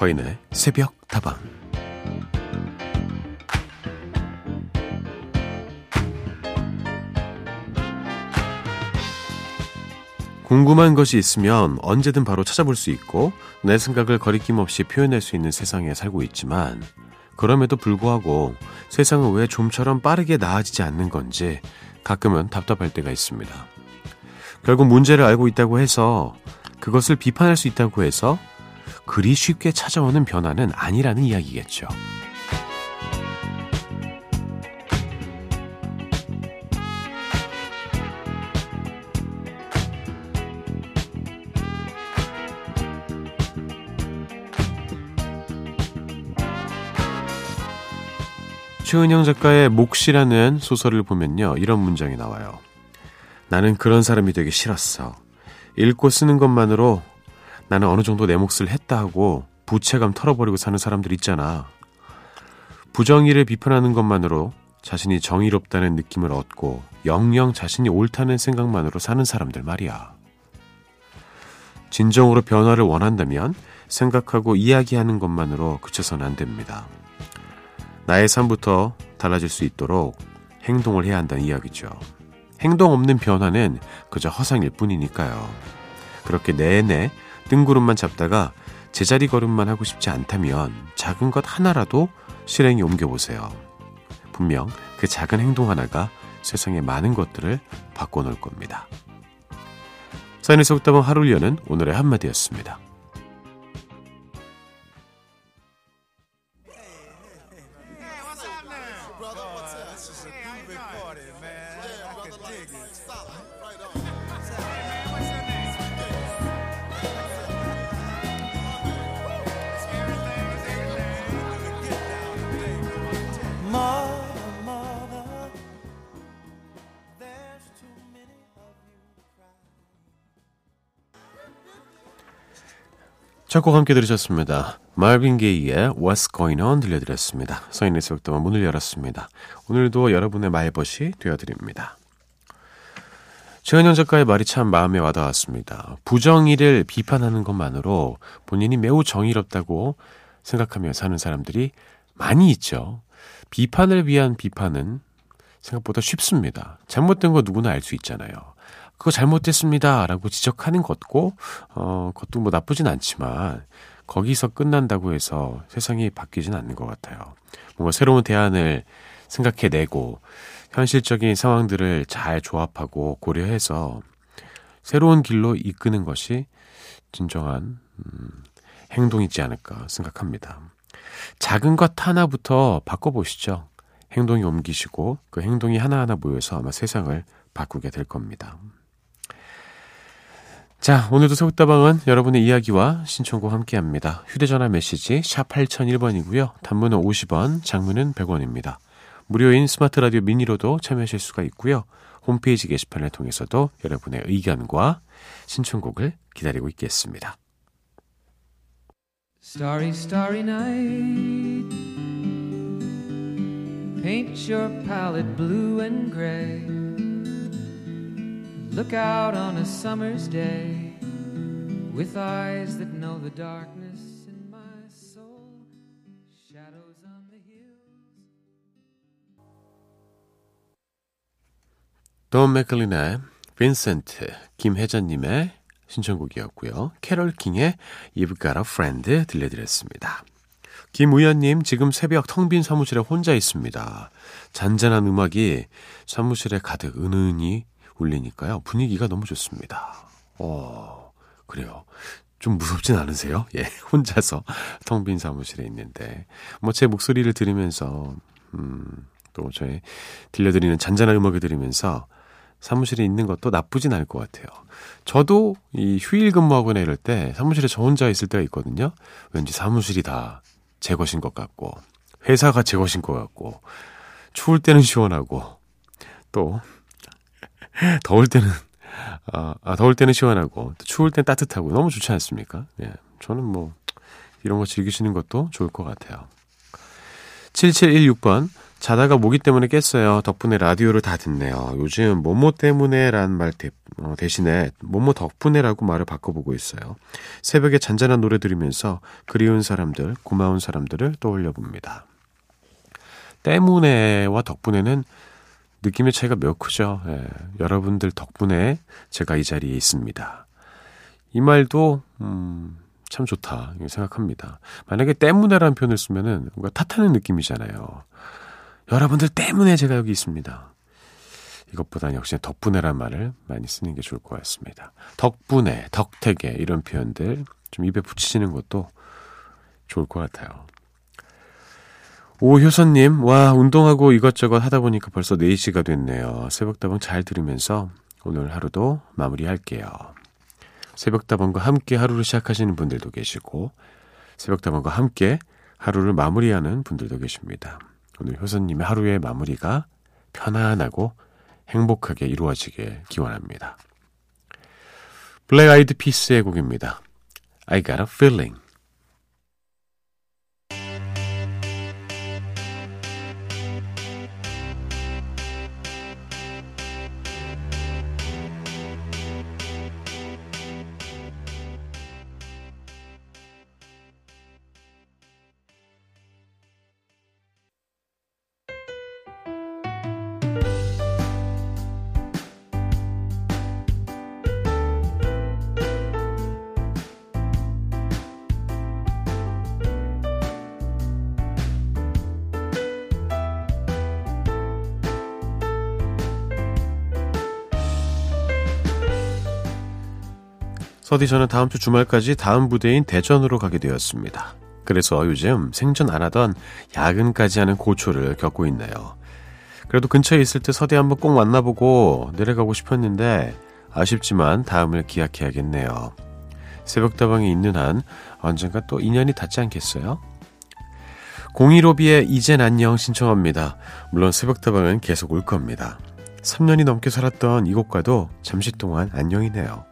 서인의 새벽 다방 궁금한 것이 있으면 언제든 바로 찾아볼 수 있고 내 생각을 거리낌 없이 표현할 수 있는 세상에 살고 있지만 그럼에도 불구하고 세상은 왜 좀처럼 빠르게 나아지지 않는 건지 가끔은 답답할 때가 있습니다. 결국 문제를 알고 있다고 해서 그것을 비판할 수 있다고 해서 그리 쉽게 찾아오는 변화는 아니라는 이야기겠죠. 최은영 작가의 몫이라는 소설을 보면요. 이런 문장이 나와요. 나는 그런 사람이 되기 싫었어. 읽고 쓰는 것만으로 나는 어느 정도 내 몫을 했다 하고 부채감 털어버리고 사는 사람들 있잖아. 부정의를 비판하는 것만으로 자신이 정의롭다는 느낌을 얻고 영영 자신이 옳다는 생각만으로 사는 사람들 말이야. 진정으로 변화를 원한다면 생각하고 이야기하는 것만으로 그쳐서는 안 됩니다. 나의 삶부터 달라질 수 있도록 행동을 해야 한다는 이야기죠. 행동 없는 변화는 그저 허상일 뿐이니까요. 그렇게 내내 뜬구름만 잡다가 제자리 걸음만 하고 싶지 않다면 작은 것 하나라도 실행에 옮겨보세요. 분명 그 작은 행동 하나가 세상의 많은 것들을 바꿔놓을 겁니다. 사인에서 웃다방 하루를 여는 오늘의 한마디였습니다. 첫 곡 함께 들으셨습니다. 마빈 게이의 What's Going On 들려드렸습니다. 서인의 속도만 문을 열었습니다. 오늘도 여러분의 말벗이 되어드립니다. 최은영 작가의 말이 참 마음에 와닿았습니다. 부정의를 비판하는 것만으로 본인이 매우 정의롭다고 생각하며 사는 사람들이 많이 있죠. 비판을 위한 비판은 생각보다 쉽습니다. 잘못된 거 누구나 알 수 있잖아요. 그거 잘못됐습니다. 라고 지적하는 것고, 어, 그것도 뭐 나쁘진 않지만, 거기서 끝난다고 해서 세상이 바뀌진 않는 것 같아요. 뭔가 새로운 대안을 생각해내고, 현실적인 상황들을 잘 조합하고 고려해서 새로운 길로 이끄는 것이 진정한, 음, 행동이지 않을까 생각합니다. 작은 것 하나부터 바꿔보시죠. 행동이 옮기시고 그 행동이 하나하나 모여서 아마 세상을 바꾸게 될 겁니다. 자, 오늘도 새우다방은 여러분의 이야기와 신청곡 함께 합니다. 휴대전화 메시지 샵 8001번이고요. 단문은 50원, 장문은 100원입니다. 무료인 스마트 라디오 미니로도 참여하실 수가 있고요. 홈페이지 게시판을 통해서도 여러분의 의견과 신청곡을 기다리고 있겠습니다. Starry, starry night. Paint your palette blue and gray. Look out on a summer's day with eyes that know the darkness in my soul, shadows on the hills. 돈 맥클린의 빈센트, 김혜전님의 신청곡이었고요. 캐럴 킹의 You've Got a Friend 들려드렸습니다. 김우연님, 지금 새벽 텅 빈 사무실에 혼자 있습니다. 잔잔한 음악이 사무실에 가득 은은히 울리니까요. 분위기가 너무 좋습니다. 어, 그래요. 좀 무섭진 않으세요? 예, 혼자서 텅 빈 사무실에 있는데. 뭐 제 목소리를 들으면서, 음, 또 저의 들려드리는 잔잔한 음악을 들으면서 사무실에 있는 것도 나쁘진 않을 것 같아요. 저도 이 휴일 근무하거나 이럴 때 사무실에 저 혼자 있을 때가 있거든요. 왠지 사무실이 다 제 것인 것 같고, 회사가 제 것인 것 같고, 추울 때는 시원하고, 또 더울 때는 아, 아, 더울 때는 시원하고 추울 땐 따뜻하고 너무 좋지 않습니까? 예. 저는 뭐 이런 거 즐기시는 것도 좋을 것 같아요. 7716번 자다가 모기 때문에 깼어요. 덕분에 라디오를 다 듣네요. 요즘 뭐뭐 때문에란 말 대, 어, 대신에 뭐뭐 덕분에라고 말을 바꿔보고 있어요. 새벽에 잔잔한 노래 들으면서 그리운 사람들, 고마운 사람들을 떠올려 봅니다. 때문에와 덕분에는 느낌의 차이가 몇 크죠. 예, 여러분들 덕분에 제가 이 자리에 있습니다. 이 말도 음, 참 좋다 생각합니다. 만약에 때문에라는 표현을 쓰면은 뭔가 탓하는 느낌이잖아요. 여러분들 때문에 제가 여기 있습니다. 이것보다는 역시 덕분에란 말을 많이 쓰는 게 좋을 것 같습니다. 덕분에, 덕택에 이런 표현들 좀 입에 붙이시는 것도 좋을 것 같아요. 오효선님, 와, 운동하고 이것저것 하다 보니까 벌써 4시가 됐네요. 새벽다방 잘 들으면서 오늘 하루도 마무리할게요. 새벽다방과 함께 하루를 시작하시는 분들도 계시고, 새벽다방과 함께 하루를 마무리하는 분들도 계십니다. 오늘 효선님의 하루의 마무리가 편안하고 행복하게 이루어지길 기원합니다. 블랙 아이드 피스의 곡입니다. I got a feeling. 서디 저는 다음 주 주말까지 다음 부대인 대전으로 가게 되었습니다. 그래서 요즘 생전 안 하던 야근까지 하는 고초를 겪고 있네요. 그래도 근처에 있을 때 서디 한번 꼭 만나보고 내려가고 싶었는데 아쉽지만 다음을 기약해야겠네요. 새벽다방에 있는 한 언젠가 또 인연이 닿지 않겠어요? 015B의 이젠 안녕 신청합니다. 물론 새벽다방은 계속 올 겁니다. 3년이 넘게 살았던 이곳과도 잠시 동안 안녕이네요.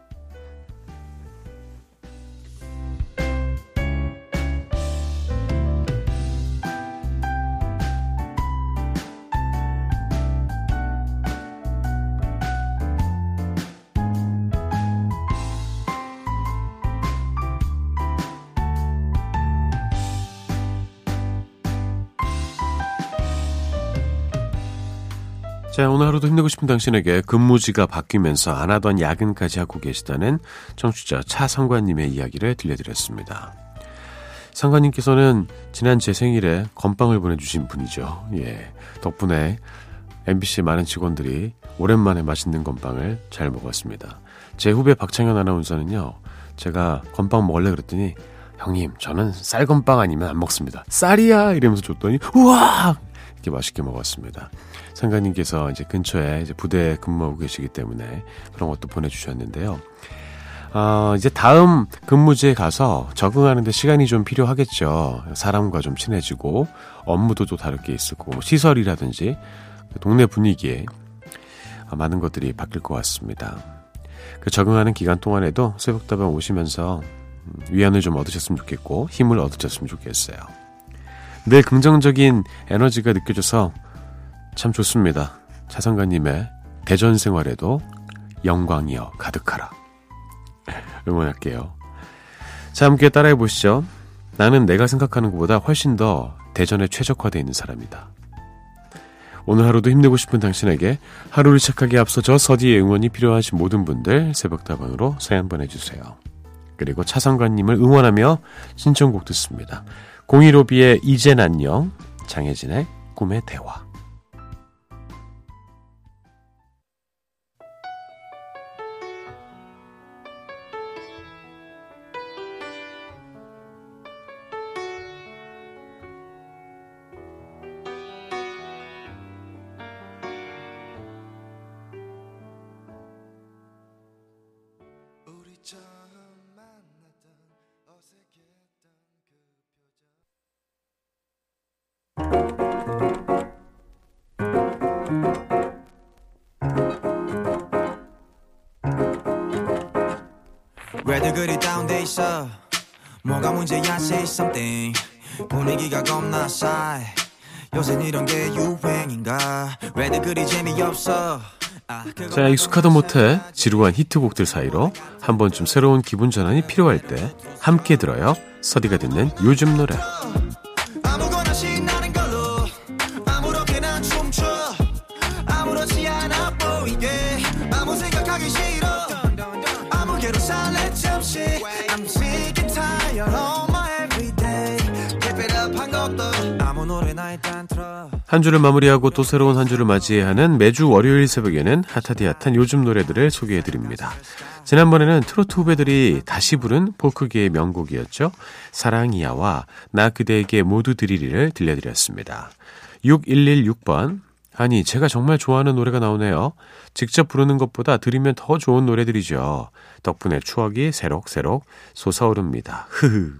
자, 오늘 하루도 힘내고 싶은 당신에게 근무지가 바뀌면서 안 하던 야근까지 하고 계시다는 청취자 차상관님의 이야기를 들려드렸습니다. 상관님께서는 지난 제 생일에 건빵을 보내주신 분이죠. 예. 덕분에 MBC 많은 직원들이 오랜만에 맛있는 건빵을 잘 먹었습니다. 제 후배 박창현 아나운서는요, 제가 건빵 먹을래 그랬더니, 형님, 저는 쌀건빵 아니면 안 먹습니다. 쌀이야! 이러면서 줬더니, 우와! 이렇게 맛있게 먹었습니다. 상관님께서 이제 근처에 이제 부대에 근무하고 계시기 때문에 그런 것도 보내주셨는데요. 어, 이제 다음 근무지에 가서 적응하는데 시간이 좀 필요하겠죠. 사람과 좀 친해지고 업무도 또 다르게 있을 거고 뭐 시설이라든지 동네 분위기에 많은 것들이 바뀔 것 같습니다. 그 적응하는 기간 동안에도 새벽다방 오시면서 위안을 좀 얻으셨으면 좋겠고 힘을 얻으셨으면 좋겠어요. 늘 긍정적인 에너지가 느껴져서 참 좋습니다. 차성관님의 대전 생활에도 영광이여 가득하라. 응원할게요. 자, 함께 따라해 보시죠. 나는 내가 생각하는 것보다 훨씬 더 대전에 최적화되어 있는 사람이다. 오늘 하루도 힘내고 싶은 당신에게 하루를 시작하기에 앞서 저 서디의 응원이 필요하신 모든 분들 새벽다방으로 사연 보내주세요. 그리고 차성관님을 응원하며 신청곡 듣습니다. 015B의 이젠 안녕, 장혜진의 꿈의 대화. 왜들 그리 다운돼 있어. 뭐가 문제야 say something. 분위기가 겁나 싸해. 요새 이런 게 유행인가? 왜들 그리 재미없어? 아, 자 익숙하도 못해 지루한 히트곡들 사이로 한 번쯤 새로운 기분 전환이 필요할 때 함께 들어요. 서디가 듣는 요즘 노래 한 주를 마무리하고 또 새로운 한 주를 맞이해야 하는 매주 월요일 새벽에는 핫하디 핫한 요즘 노래들을 소개해드립니다. 지난번에는 트로트 후배들이 다시 부른 포크계의 명곡이었죠. 사랑이야와 나 그대에게 모두 드리리를 들려드렸습니다. 6116번 아니 제가 정말 좋아하는 노래가 나오네요. 직접 부르는 것보다 들으면 더 좋은 노래들이죠. 덕분에 추억이 새록새록 솟아오릅니다. 흐흐.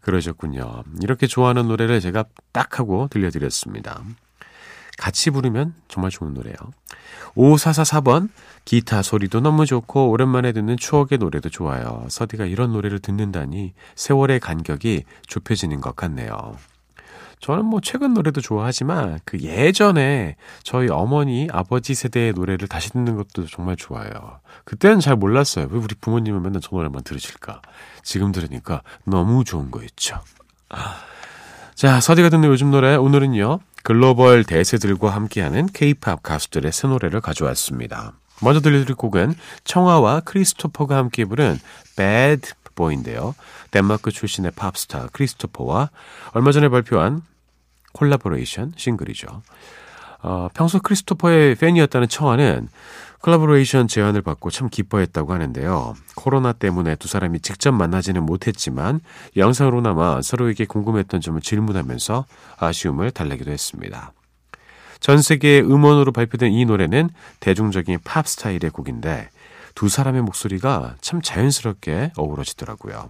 그러셨군요. 이렇게 좋아하는 노래를 제가 딱 하고 들려드렸습니다. 같이 부르면 정말 좋은 노래요. 5444번, 기타 소리도 너무 좋고, 오랜만에 듣는 추억의 노래도 좋아요. 서디가 이런 노래를 듣는다니, 세월의 간격이 좁혀지는 것 같네요. 저는 뭐 최근 노래도 좋아하지만 그 예전에 저희 어머니 아버지 세대의 노래를 다시 듣는 것도 정말 좋아요. 그때는 잘 몰랐어요. 왜 우리 부모님은 맨날 저 노래만 들으실까? 지금 들으니까 너무 좋은 거 있죠. 자, 서디가 듣는 요즘 노래 오늘은요. 글로벌 대세들과 함께하는 케이팝 가수들의 새 노래를 가져왔습니다. 먼저 들려드릴 곡은 청하와 크리스토퍼가 함께 부른 Bad Boy인데요. 덴마크 출신의 팝스타 크리스토퍼와 얼마 전에 발표한 콜라보레이션 싱글이죠. 어, 평소 크리스토퍼의 팬이었다는 청하는 콜라보레이션 제안을 받고 참 기뻐했다고 하는데요. 코로나 때문에 두 사람이 직접 만나지는 못했지만 영상으로나마 서로에게 궁금했던 점을 질문하면서 아쉬움을 달래기도 했습니다. 전 세계 음원으로 발표된 이 노래는 대중적인 팝 스타일의 곡인데 두 사람의 목소리가 참 자연스럽게 어우러지더라고요.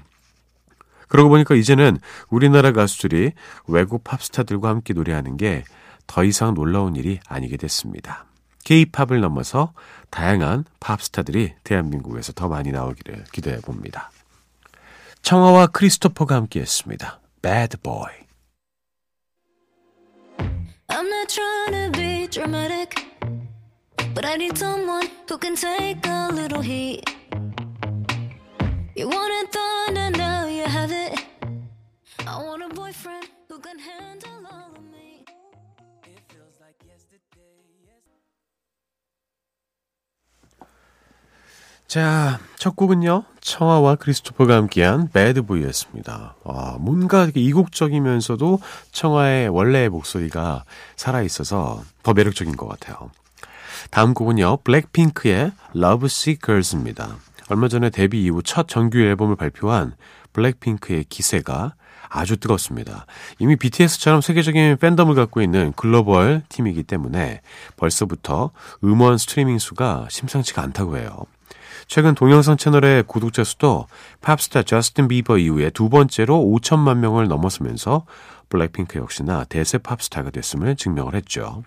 그러고 보니까 이제는 우리나라 가수들이 외국 팝스타들과 함께 노래하는 게 더 이상 놀라운 일이 아니게 됐습니다. K-팝을 넘어서 다양한 팝스타들이 대한민국에서 더 많이 나오기를 기대해 봅니다. 청아와 크리스토퍼가 함께 했습니다. Bad Boy. I'm not trying to be dramatic, but I need someone who can take a little heat. You wanted thunder, 자, 첫 곡은요. 청아와 크리스토퍼가 함께한 배드보이였습니다. 아, 뭔가 이국적이면서도 청아의 원래의 목소리가 살아있어서 더 매력적인 것 같아요. 다음 곡은요. 블랙핑크의 Love Seekers입니다. 얼마 전에 데뷔 이후 첫 정규 앨범을 발표한 블랙핑크의 기세가 아주 뜨겁습니다. 이미 BTS처럼 세계적인 팬덤을 갖고 있는 글로벌 팀이기 때문에 벌써부터 음원 스트리밍 수가 심상치가 않다고 해요. 최근 동영상 채널의 구독자 수도 팝스타 저스틴 비버 이후에 두 번째로 5천만 명을 넘어서면서 블랙핑크 역시나 대세 팝스타가 됐음을 증명을 했죠.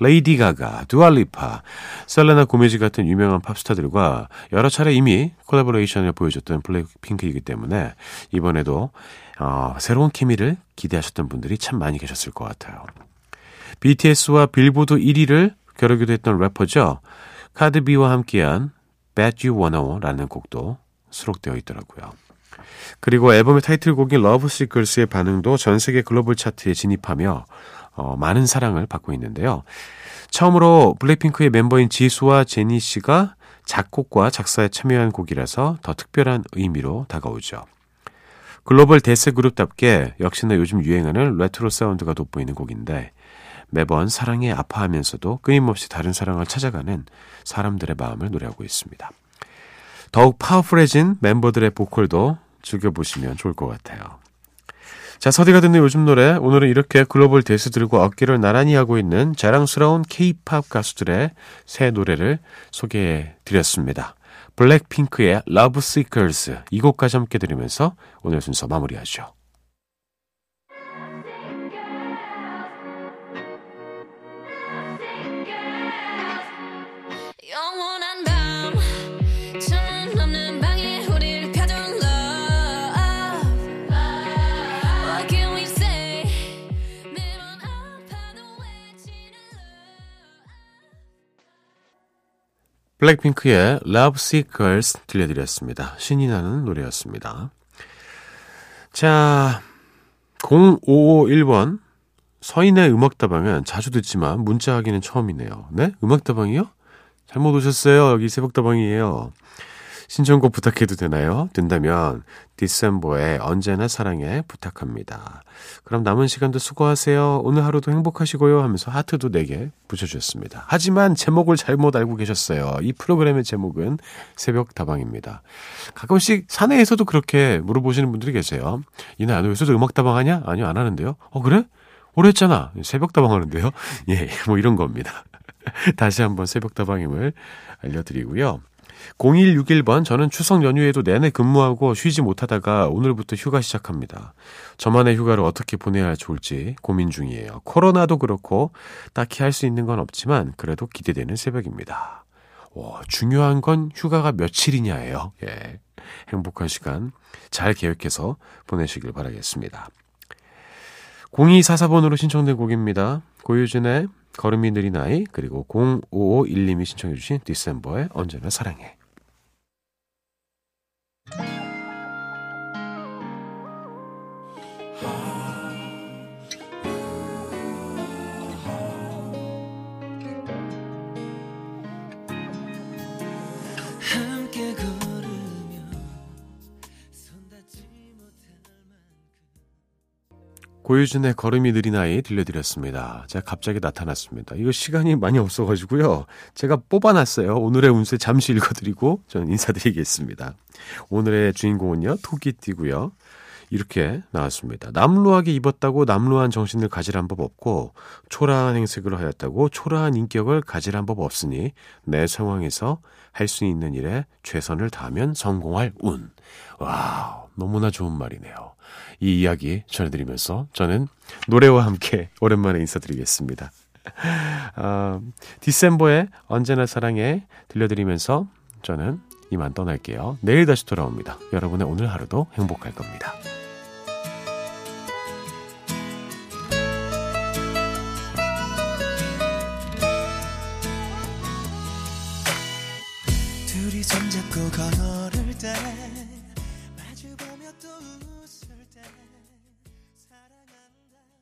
레이디 가가, 두아 리파, 셀레나 고메즈 같은 유명한 팝스타들과 여러 차례 이미 collaboration을 보여줬던 블랙핑크이기 때문에 이번에도 어, 새로운 케미를 기대하셨던 분들이 참 많이 계셨을 것 같아요. BTS와 빌보드 1위를 겨루기도 했던 래퍼죠. 카디비와 함께한 Bet You Wanna Know라는 곡도 수록되어 있더라고요. 그리고 앨범의 타이틀곡인 Lovesick Girls의 반응도 전 세계 글로벌 차트에 진입하며 어, 많은 사랑을 받고 있는데요. 처음으로 블랙핑크의 멤버인 지수와 제니 씨가 작곡과 작사에 참여한 곡이라서 더 특별한 의미로 다가오죠. 글로벌 대세 그룹답게 역시나 요즘 유행하는 레트로 사운드가 돋보이는 곡인데 매번 사랑에 아파하면서도 끊임없이 다른 사랑을 찾아가는 사람들의 마음을 노래하고 있습니다. 더욱 파워풀해진 멤버들의 보컬도 즐겨보시면 좋을 것 같아요. 자, 서디가 듣는 요즘 노래. 오늘은 이렇게 글로벌 대수들과 어깨를 나란히 하고 있는 자랑스러운 케이팝 가수들의 새 노래를 소개해 드렸습니다. 블랙핑크의 Love Seekers 이 곡까지 함께 들으면서 오늘 순서 마무리하죠. 블랙핑크의 Love Seekers 들려드렸습니다. 신이 나는 노래였습니다. 자, 0551번. 서인의 음악다방은 자주 듣지만 문자하기는 처음이네요. 네? 음악다방이요? 잘못 오셨어요. 여기 새벽다방이에요. 신청곡 부탁해도 되나요? 된다면 디셈버의 언제나 사랑해 부탁합니다. 그럼 남은 시간도 수고하세요. 오늘 하루도 행복하시고요 하면서 하트도 4개 붙여주셨습니다. 하지만 제목을 잘못 알고 계셨어요. 이 프로그램의 제목은 새벽 다방입니다. 가끔씩 사내에서도 그렇게 물어보시는 분들이 계세요. 이나 너 요새도 음악 다방 하냐? 아니요 안 하는데요. 어 그래? 오래 했잖아. 새벽 다방 하는데요. 예, 뭐 이런 겁니다. 다시 한번 새벽 다방임을 알려드리고요. 0161번, 저는 추석 연휴에도 내내 근무하고 쉬지 못하다가 오늘부터 휴가 시작합니다. 저만의 휴가를 어떻게 보내야 좋을지 고민 중이에요. 코로나도 그렇고 딱히 할 수 있는 건 없지만 그래도 기대되는 새벽입니다. 와, 중요한 건 휴가가 며칠이냐예요. 예. 행복한 시간 잘 계획해서 보내시길 바라겠습니다. 0244번으로 신청된 곡입니다. 고유진의 걸음이 느린 아이 그리고 0551님이 신청해 주신 디셈버의 언제나 사랑해 고유준의 걸음이 느린 아이 들려드렸습니다. 제가 갑자기 나타났습니다. 이거 시간이 많이 없어가지고요. 제가 뽑아놨어요. 오늘의 운세 잠시 읽어드리고 저는 인사드리겠습니다. 오늘의 주인공은요, 토끼띠고요. 이렇게 나왔습니다. 남루하게 입었다고 남루한 정신을 가지란 법 없고 초라한 행색을 하였다고 초라한 인격을 가지란 법 없으니 내 상황에서 할 수 있는 일에 최선을 다하면 성공할 운. 와우, 너무나 좋은 말이네요. 이 이야기 전해드리면서 저는 노래와 함께 오랜만에 인사드리겠습니다. 어, 디셈버의 언제나 사랑해 들려드리면서 저는 이만 떠날게요. 내일 다시 돌아옵니다. 여러분의 오늘 하루도 행복할 겁니다. 둘이 손잡고 때